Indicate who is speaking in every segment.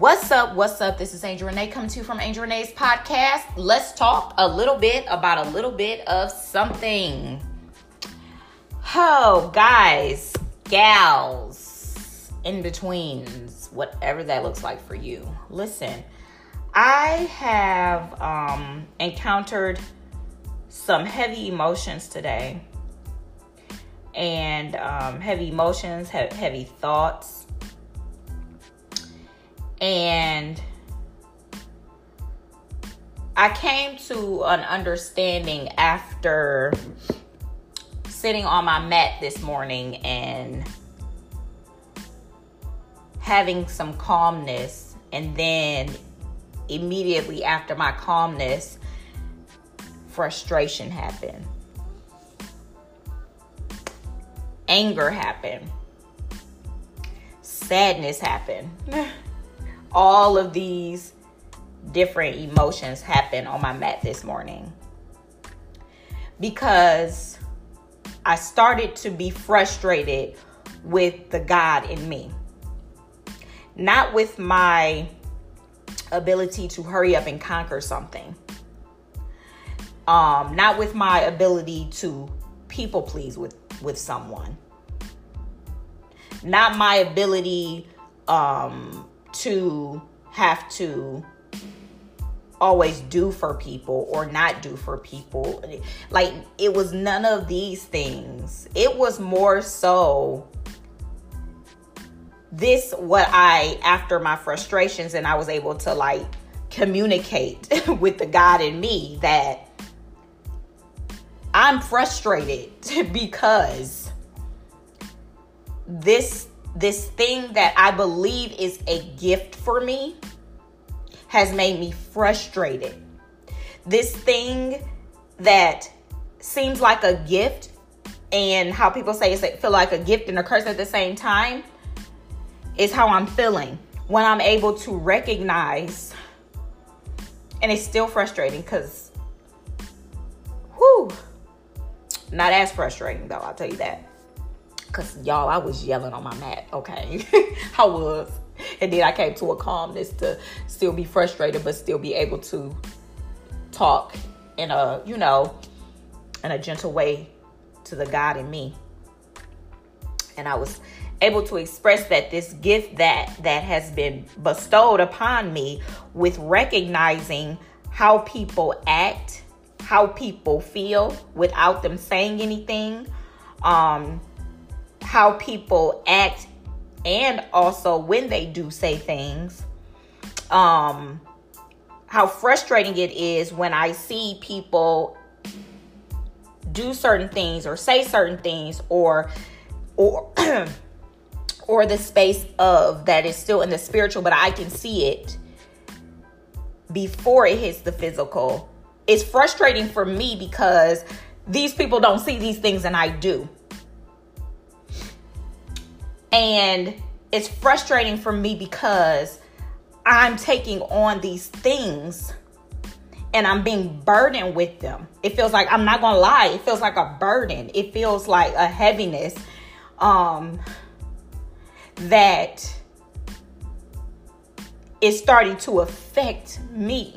Speaker 1: What's up? What's up? This is Angel Renee coming to you from Angel Renee's podcast. Let's talk a little bit about a little bit of something. Oh, guys, gals, in betweens, whatever that looks like for you. Listen, I have um, encountered some heavy emotions today, and um, heavy emotions, he- heavy thoughts, and I came to an understanding after sitting on my mat this morning and having some calmness. And then immediately after my calmness frustration happened. Anger happened. Sadness happened all of these different emotions happened on my mat this morning because I started to be frustrated with the God in me. Not with my ability to hurry up and conquer something. Um, not with my ability to people please with, with someone. Not my ability um, to have to always do for people or not do for people. Like it was none of these things. It was more so this what I after my frustrations and I was able to like communicate with the God in me that I'm frustrated because this this thing that I believe is a gift for me has made me frustrated. This thing that seems like a gift and how people say it's feel like a gift and a curse at the same time is how I'm feeling when I'm able to recognize and it's still frustrating because whew not as frustrating though, I'll tell you that. Cause y'all, I was yelling on my mat, okay? I was. And then I came to a calmness to still be frustrated, but still be able to talk in a, you know, in a gentle way to the God in me. And I was able to express that this gift that that has been bestowed upon me with recognizing how people act, how people feel without them saying anything, um, how people act and also when they do say things. Um how frustrating it is when i see people do certain things or say certain things or or or the space of that is still in the spiritual but i can see it before it hits the physical. It's frustrating for me because these people don't see these things and i do and it's frustrating for me because I'm taking on these things and I'm being burdened with them. It feels like I'm not to lie, it feels like a burden. It feels like a heaviness um that is starting to affect me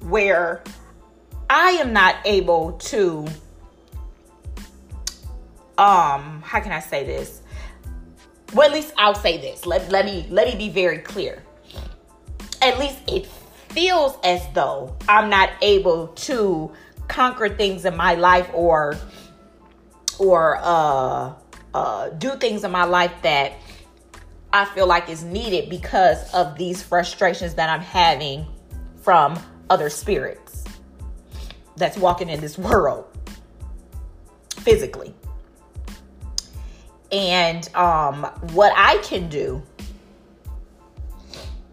Speaker 1: where I am not able to um how can I say this? Well, at least I'll say this. Let, let me let me be very clear. At least it feels as though I'm not able to conquer things in my life or or uh uh do things in my life that I feel like is needed because of these frustrations that I'm having from other spirits that's walking in this world physically. And um, what I can do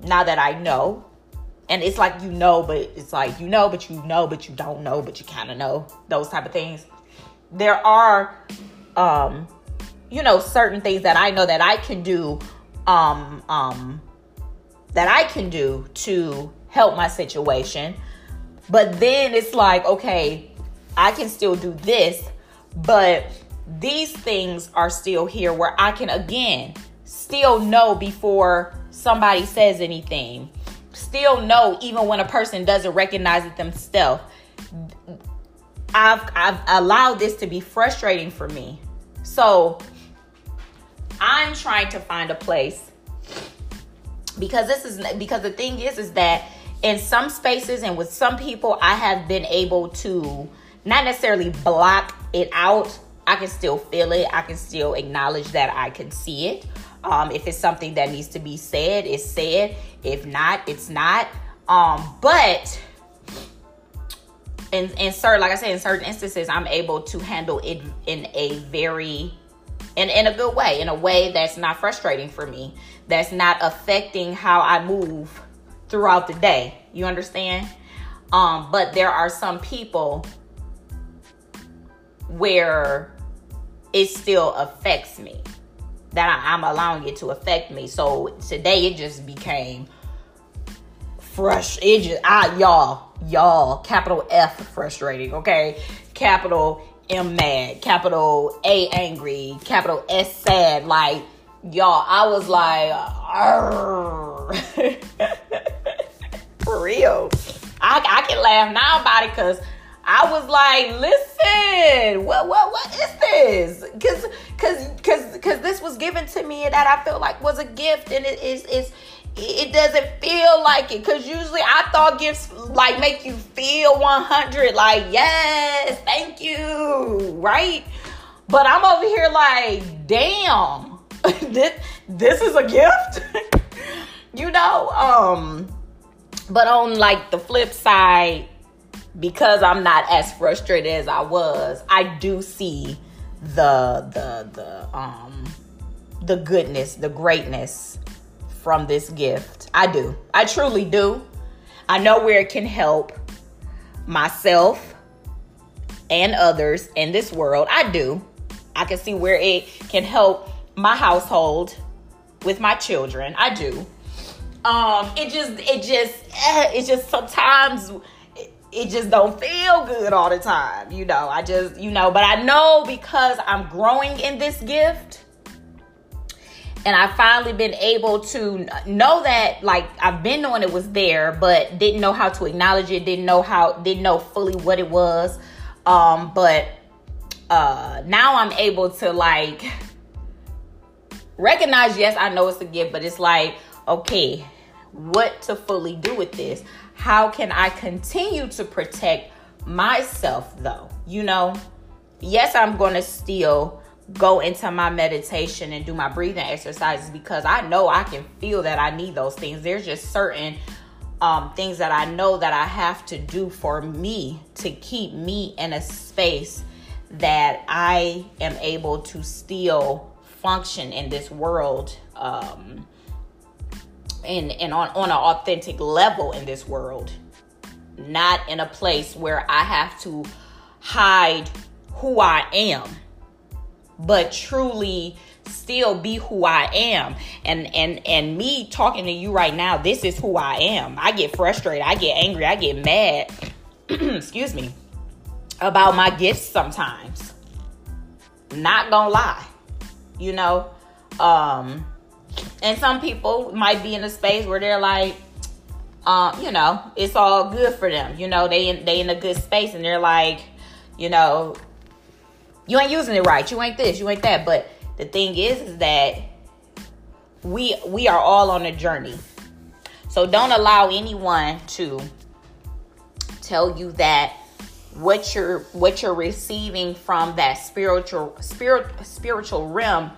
Speaker 1: now that I know, and it's like you know, but it's like you know, but you know, but you don't know, but you kind of know those type of things. There are, um, you know, certain things that I know that I can do, um, um, that I can do to help my situation. But then it's like, okay, I can still do this, but these things are still here where I can again still know before somebody says anything. Still know even when a person doesn't recognize it themselves. I've I've allowed this to be frustrating for me. So I'm trying to find a place because this is because the thing is is that in some spaces and with some people I have been able to not necessarily block it out. I can still feel it. I can still acknowledge that I can see it. Um, if it's something that needs to be said, it's said. If not, it's not. Um, but in, in certain, like I said, in certain instances, I'm able to handle it in a very, in, in a good way, in a way that's not frustrating for me, that's not affecting how I move throughout the day. You understand? Um, but there are some people where it still affects me that I, am allowing it to affect me. So today it just became fresh. It just I y'all y'all capital F frustrating. Okay, capital M mad, capital A angry, capital S sad. Like y'all, I was like, for real. I, I can laugh now about it because I was like, listen, what what what is this? Cause cause cause cause this was given to me and that I feel like was a gift and it is it's it doesn't feel like it. Because usually I thought gifts like make you feel 100 like yes thank you right? But I'm over here like damn this, this is a gift? You know um but on like the flip side because I'm not as frustrated as I was, I do see the the the um the goodness, the greatness from this gift. I do. I truly do. I know where it can help myself and others in this world. I do. I can see where it can help my household with my children. I do. Um it just it just eh, it just sometimes it just don't feel good all the time. You know, I just, you know, but I know because I'm growing in this gift and I finally been able to know that like I've been knowing it was there, but didn't know how to acknowledge it, didn't know how didn't know fully what it was. Um, but uh now I'm able to like recognize yes, I know it's a gift, but it's like, okay, what to fully do with this? How can I continue to protect myself though? You know, yes, I'm going to still go into my meditation and do my breathing exercises because I know I can feel that I need those things. There's just certain um, things that I know that I have to do for me to keep me in a space that I am able to still function in this world um, and, and on, on an authentic level in this world, not in a place where I have to hide who I am, but truly still be who I am. And and and me talking to you right now, this is who I am. I get frustrated, I get angry, I get mad. excuse me. About my gifts sometimes. Not gonna lie. You know, um and some people might be in a space where they're like, um, you know, it's all good for them. You know, they in, they in a good space and they're like, you know, you ain't using it right. You ain't this. You ain't that. But the thing is, is that we we are all on a journey. So don't allow anyone to tell you that what you're what you're receiving from that spiritual spirit spiritual realm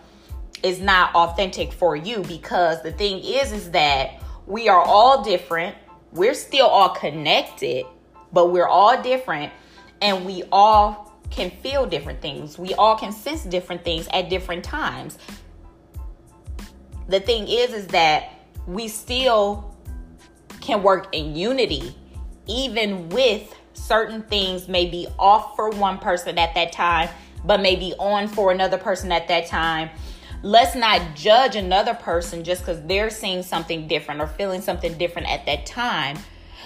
Speaker 1: is not authentic for you because the thing is is that we are all different. We're still all connected, but we're all different and we all can feel different things. We all can sense different things at different times. The thing is is that we still can work in unity even with certain things may be off for one person at that time, but maybe on for another person at that time let's not judge another person just because they're seeing something different or feeling something different at that time.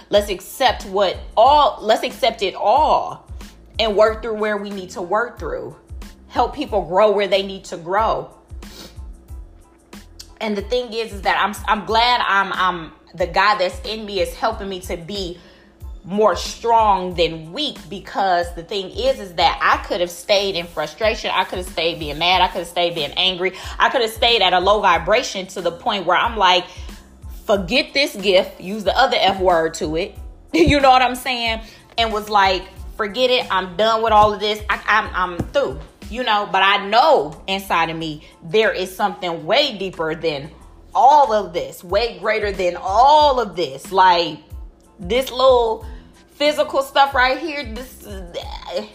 Speaker 1: Let's accept what all, let's accept it all and work through where we need to work through. Help people grow where they need to grow. And the thing is, is that I'm I'm glad I'm I'm the guy that's in me is helping me to be more strong than weak because the thing is is that I could have stayed in frustration. I could have stayed being mad. I could have stayed being angry. I could have stayed at a low vibration to the point where I'm like, forget this gift, use the other F word to it. you know what I'm saying? And was like, forget it. I'm done with all of this. I, I'm, I'm through. You know, but I know inside of me there is something way deeper than all of this, way greater than all of this. Like this little physical stuff right here, this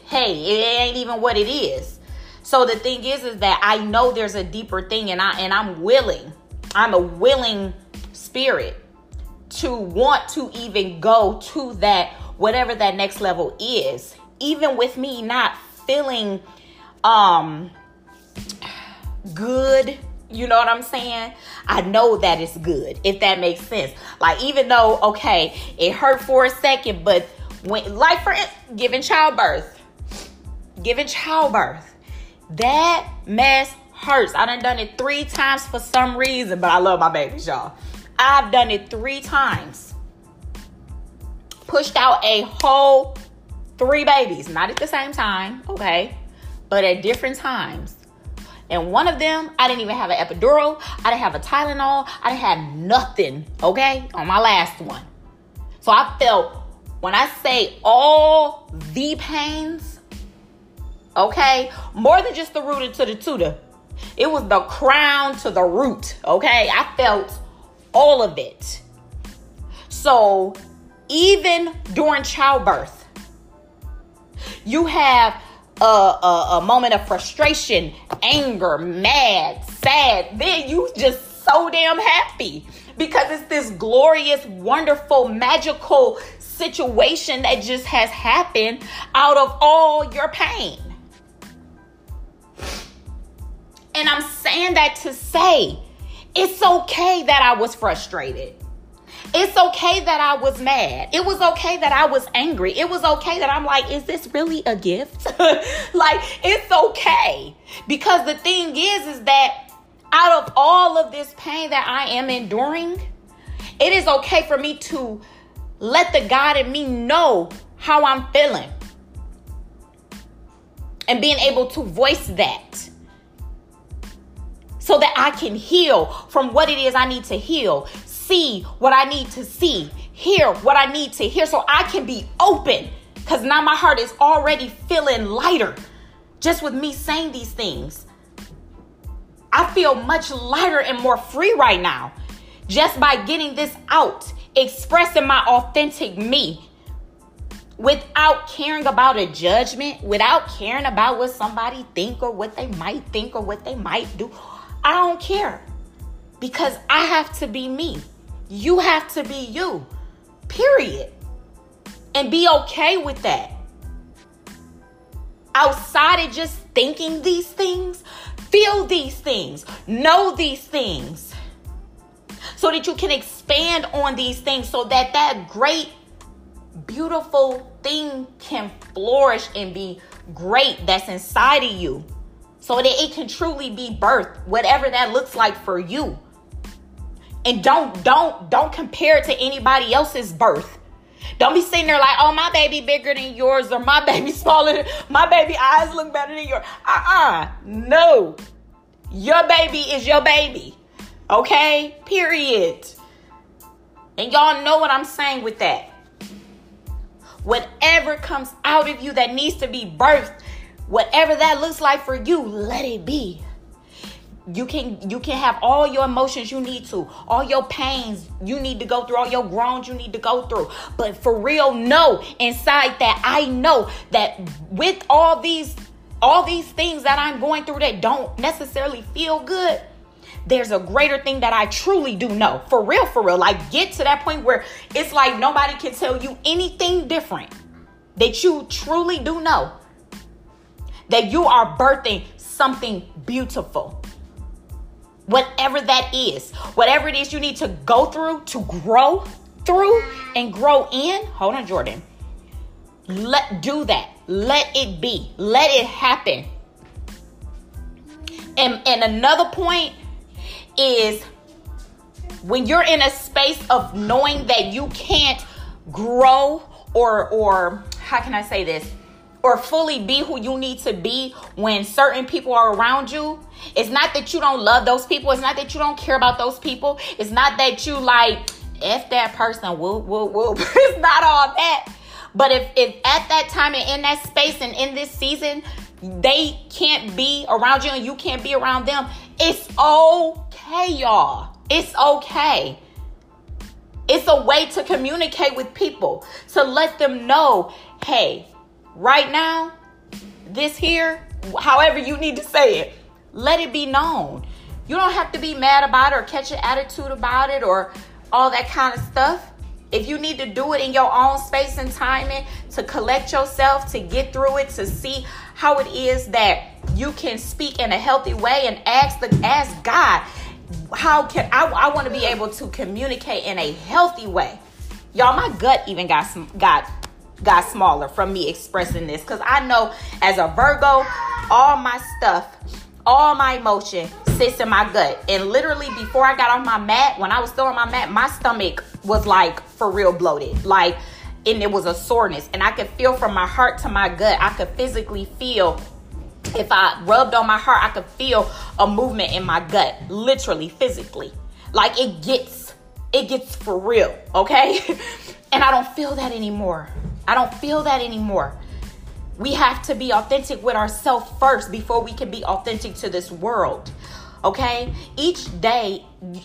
Speaker 1: hey, it ain't even what it is. So the thing is is that I know there's a deeper thing and I and I'm willing. I'm a willing spirit to want to even go to that whatever that next level is. Even with me not feeling um good you know what I'm saying? I know that it's good, if that makes sense. Like, even though, okay, it hurt for a second, but when, like, for giving childbirth, giving childbirth, that mess hurts. I done done it three times for some reason, but I love my babies, y'all. I've done it three times. Pushed out a whole three babies, not at the same time, okay, but at different times. And one of them, I didn't even have an epidural. I didn't have a Tylenol. I didn't have nothing, okay, on my last one. So I felt, when I say all the pains, okay, more than just the rooter to the tutor, it was the crown to the root, okay? I felt all of it. So even during childbirth, you have a, a, a moment of frustration, anger, mad, sad, then you just so damn happy because it's this glorious, wonderful, magical situation that just has happened out of all your pain. And I'm saying that to say it's okay that I was frustrated. It's okay that I was mad. It was okay that I was angry. It was okay that I'm like, is this really a gift? like, it's okay. Because the thing is, is that out of all of this pain that I am enduring, it is okay for me to let the God in me know how I'm feeling and being able to voice that so that I can heal from what it is I need to heal see what I need to see, hear what I need to hear, so I can be open. Because now my heart is already feeling lighter just with me saying these things. I feel much lighter and more free right now just by getting this out, expressing my authentic me without caring about a judgment, without caring about what somebody think or what they might think or what they might do. I don't care because I have to be me. You have to be you, period. And be okay with that. Outside of just thinking these things, feel these things, know these things, so that you can expand on these things so that that great, beautiful thing can flourish and be great that's inside of you so that it can truly be birthed, whatever that looks like for you. And don't don't don't compare it to anybody else's birth don't be sitting there like oh my baby bigger than yours or my baby smaller my baby eyes look better than yours. Uh-uh. No. Your baby is your baby. Okay? Period. And y'all know what i'm saying with that. Whatever comes out of you that needs to be birthed whatever that looks like for you let it be you can you can have all your emotions you need to all your pains you need to go through all your groans you need to go through. But for real no inside that i know that with all these all these things that i'm going through that don't necessarily feel good there's a greater thing that i truly do know. For real for real. Like get to that point where it's like nobody can tell you anything different that you truly do know that you are birthing something beautiful whatever that is, whatever it is you need to go through to grow through and grow in. Hold on, Jordan. Let do that. Let it be. Let it happen. And and another point is when you're in a space of knowing that you can't grow or or how can I say this? Or fully be who you need to be when certain people are around you. It's not that you don't love those people. It's not that you don't care about those people. It's not that you like F that person, whoop, whoop, whoop. it's not all that. But if, if at that time and in that space and in this season, they can't be around you and you can't be around them, it's okay, y'all. It's okay. It's a way to communicate with people to let them know hey, right now, this here, however you need to say it, let it be known. You don't have to be mad about it or catch an attitude about it or all that kind of stuff. If you need to do it in your own space and timing to collect yourself, to get through it, to see how it is that you can speak in a healthy way and ask the ask God, how can I, I want to be able to communicate in a healthy way. Y'all, my gut even got some got got smaller from me expressing this because I know as a Virgo, all my stuff, all my emotion sits in my gut. And literally before I got on my mat, when I was still on my mat, my stomach was like for real bloated. Like and it was a soreness. And I could feel from my heart to my gut, I could physically feel if I rubbed on my heart, I could feel a movement in my gut, literally, physically. Like it gets, it gets for real, okay? and I don't feel that anymore. I don't feel that anymore. We have to be authentic with ourselves first before we can be authentic to this world. Okay? Each day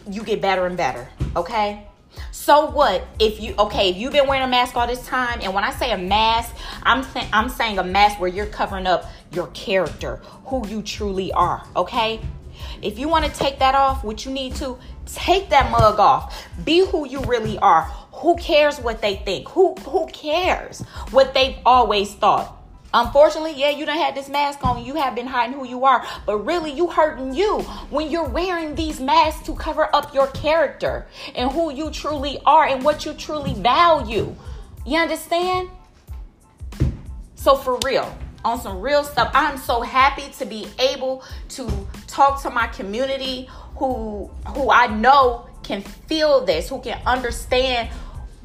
Speaker 1: you get better and better. Okay? So what if you okay, if you've been wearing a mask all this time and when I say a mask, I'm th- I'm saying a mask where you're covering up your character, who you truly are, okay? If you want to take that off, what you need to take that mug off. Be who you really are. Who cares what they think? Who who cares what they've always thought? Unfortunately, yeah, you don't have this mask on. You have been hiding who you are, but really, you hurting you when you're wearing these masks to cover up your character and who you truly are and what you truly value. You understand? So for real, on some real stuff, I'm so happy to be able to talk to my community who who I know can feel this, who can understand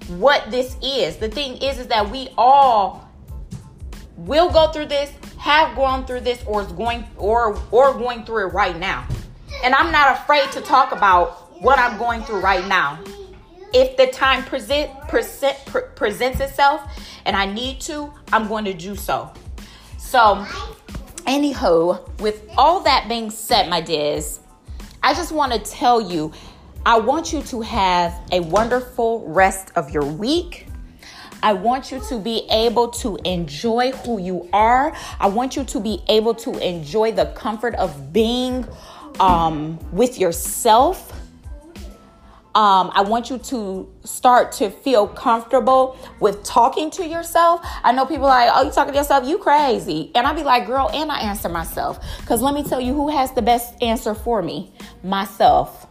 Speaker 1: what this is. The thing is, is that we all will go through this, have gone through this, or is going or or going through it right now. And I'm not afraid to talk about what I'm going through right now. If the time present, present pre- presents itself and I need to, I'm going to do so. So, anywho, with all that being said, my dears, I just want to tell you I want you to have a wonderful rest of your week. I want you to be able to enjoy who you are. I want you to be able to enjoy the comfort of being um, with yourself. Um, I want you to start to feel comfortable with talking to yourself. I know people like, oh, you talking to yourself? You crazy. And I'll be like, girl, and I answer myself. Because let me tell you who has the best answer for me? Myself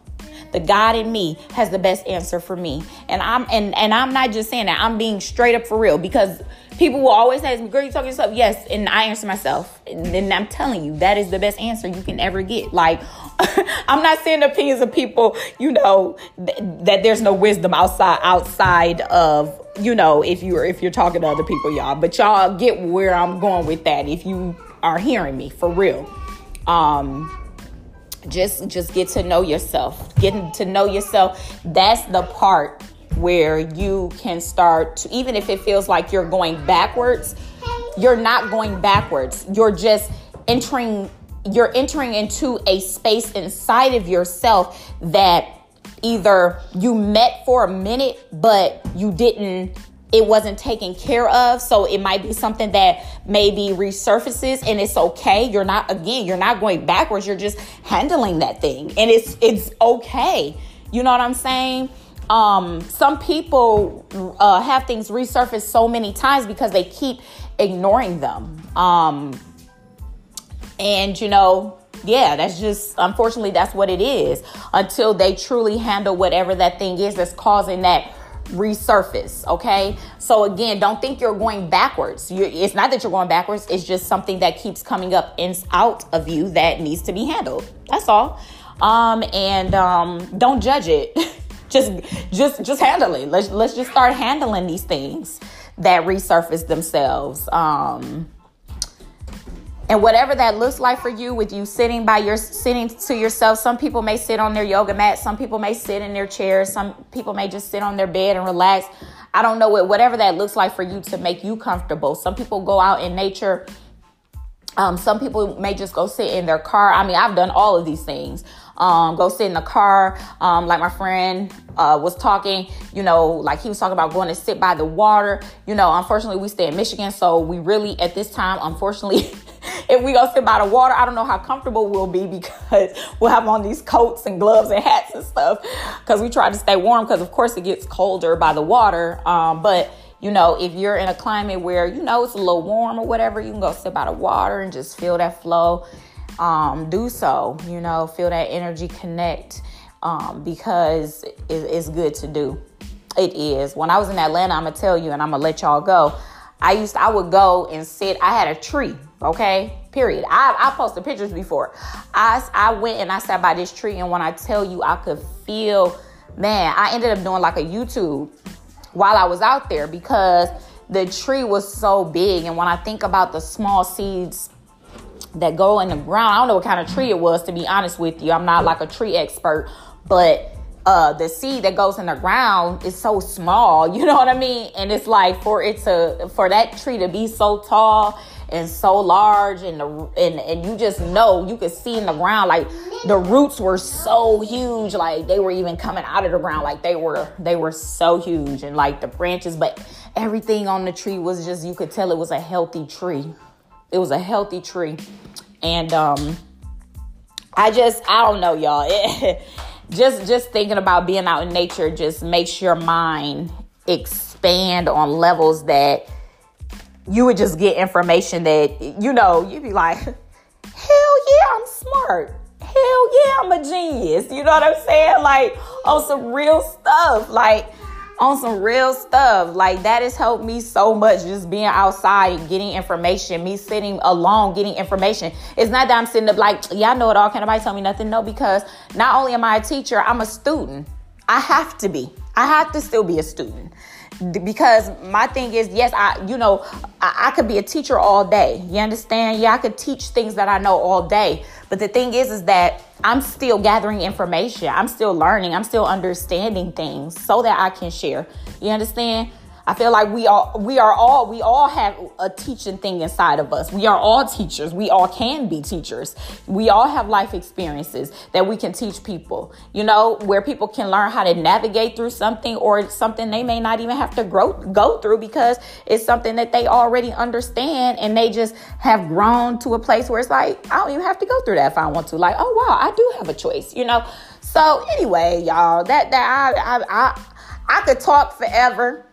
Speaker 1: the God in me has the best answer for me. And I'm and and I'm not just saying that. I'm being straight up for real because people will always ask me, "Girl, you talking yourself?" Yes, and I answer myself. And then I'm telling you, that is the best answer you can ever get. Like I'm not saying opinions of people, you know, th- that there's no wisdom outside outside of you know if you're if you're talking to other people, y'all. But y'all get where I'm going with that if you are hearing me for real. Um just just get to know yourself. Getting to know yourself. That's the part where you can start to even if it feels like you're going backwards you're not going backwards. You're just entering you're entering into a space inside of yourself that either you met for a minute but you didn't it wasn't taken care of. So it might be something that maybe resurfaces and it's okay. You're not again, you're not going backwards. You're just handling that thing. And it's it's okay. You know what I'm saying? Um, some people uh, have things resurface so many times because they keep ignoring them. Um, and you know, yeah, that's just unfortunately that's what it is until they truly handle whatever that thing is that's causing that resurface. Okay. So again, don't think you're going backwards. You're, it's not that you're going backwards. It's just something that keeps coming up and out of you that needs to be handled. That's all. Um, and um, don't judge it. just just just handle it. Let's let's just start handling these things that resurface themselves. Um and whatever that looks like for you with you sitting by your sitting to yourself some people may sit on their yoga mat some people may sit in their chairs some people may just sit on their bed and relax i don't know what whatever that looks like for you to make you comfortable some people go out in nature um, some people may just go sit in their car. I mean, I've done all of these things. Um, go sit in the car. Um, like my friend uh, was talking, you know, like he was talking about going to sit by the water. You know, unfortunately, we stay in Michigan, so we really, at this time, unfortunately, if we go sit by the water, I don't know how comfortable we'll be because we'll have on these coats and gloves and hats and stuff because we try to stay warm because, of course, it gets colder by the water. Um, but you know, if you're in a climate where you know it's a little warm or whatever, you can go sit by the water and just feel that flow. Um, do so, you know, feel that energy connect um, because it, it's good to do. It is. When I was in Atlanta, I'm gonna tell you, and I'm gonna let y'all go. I used, to, I would go and sit. I had a tree. Okay, period. I, I posted pictures before. I I went and I sat by this tree, and when I tell you, I could feel. Man, I ended up doing like a YouTube while I was out there because the tree was so big. And when I think about the small seeds that go in the ground, I don't know what kind of tree it was, to be honest with you. I'm not like a tree expert, but uh, the seed that goes in the ground is so small, you know what I mean? And it's like for it to for that tree to be so tall and so large and the and, and you just know you could see in the ground like the roots were so huge like they were even coming out of the ground like they were they were so huge and like the branches but everything on the tree was just you could tell it was a healthy tree. It was a healthy tree. And um i just i don't know y'all. It, just just thinking about being out in nature just makes your mind expand on levels that you would just get information that, you know, you'd be like, hell yeah, I'm smart. Hell yeah, I'm a genius. You know what I'm saying? Like on some real stuff. Like on some real stuff. Like that has helped me so much just being outside getting information, me sitting alone getting information. It's not that I'm sitting up like, yeah, I know it all. Can't nobody tell me nothing? No, because not only am I a teacher, I'm a student. I have to be. I have to still be a student because my thing is yes i you know I, I, could be a teacher all day. You understand? Yeah i could teach things that i know all day. But the thing is is that i'm still gathering information. I'm still learning. I'm still understanding things so that i can share. You understand I feel like we are we are all we all have a teaching thing inside of us. We are all teachers. We all can be teachers. We all have life experiences that we can teach people. You know, where people can learn how to navigate through something or something they may not even have to grow go through because it's something that they already understand and they just have grown to a place where it's like I don't even have to go through that if I want to. Like, oh wow, I do have a choice, you know. So anyway, y'all, that that I I I, I could talk forever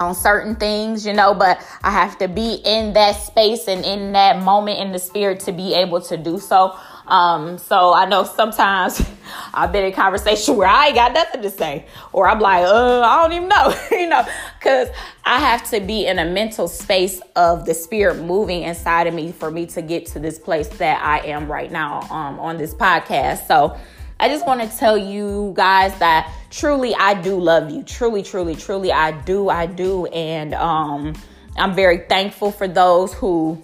Speaker 1: on certain things, you know, but I have to be in that space and in that moment in the spirit to be able to do so. Um, so I know sometimes I've been in conversation where I ain't got nothing to say, or I'm like, uh, I don't even know, you know, because I have to be in a mental space of the spirit moving inside of me for me to get to this place that I am right now um, on this podcast. So I just want to tell you guys that truly I do love you. Truly, truly, truly I do. I do. And um, I'm very thankful for those who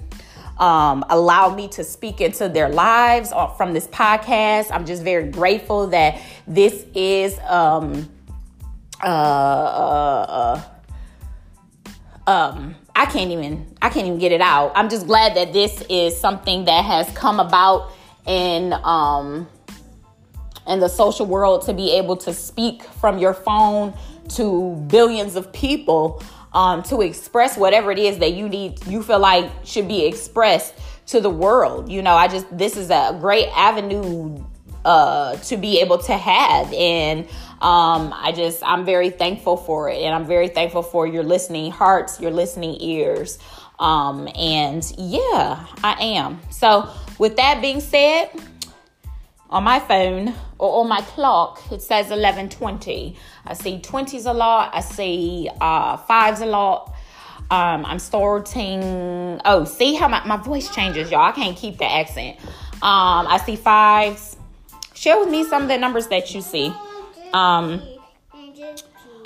Speaker 1: um, allow me to speak into their lives from this podcast. I'm just very grateful that this is um, uh, uh, uh, um, I can't even I can't even get it out. I'm just glad that this is something that has come about in um in the social world to be able to speak from your phone to billions of people um, to express whatever it is that you need you feel like should be expressed to the world. You know i just this is a great avenue uh, to be able to have. And um, i just i'm very thankful for it. And i'm very thankful for your listening hearts your listening ears. Um, and yeah i am. So with that being said on my phone or on my clock it says 11:20. I see 20s a lot. I see uh, fives a lot. Um, I'm starting. Oh, see how my, my voice changes, y'all. I can't keep the accent. Um, I see fives. Share with me some of the numbers that you see. Um,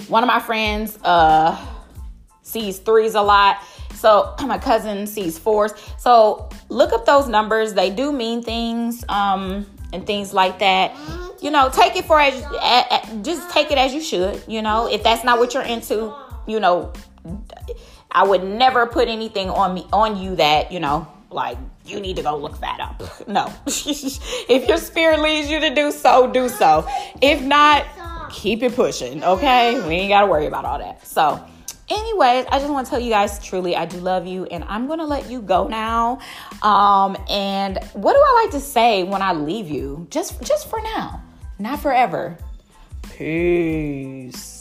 Speaker 1: one of my friends uh sees threes a lot. So my cousin sees fours. So look up those numbers. They do mean things um, and things like that. You know, take it for as just take it as you should. You know, if that's not what you're into, you know, I would never put anything on me on you that you know like you need to go look that up. No, if your spirit leads you to do so, do so. If not, keep it pushing. Okay, we ain't got to worry about all that. So anyways i just want to tell you guys truly i do love you and i'm gonna let you go now. Um and what do i like to say when i leave you? Just just for now not forever. Peace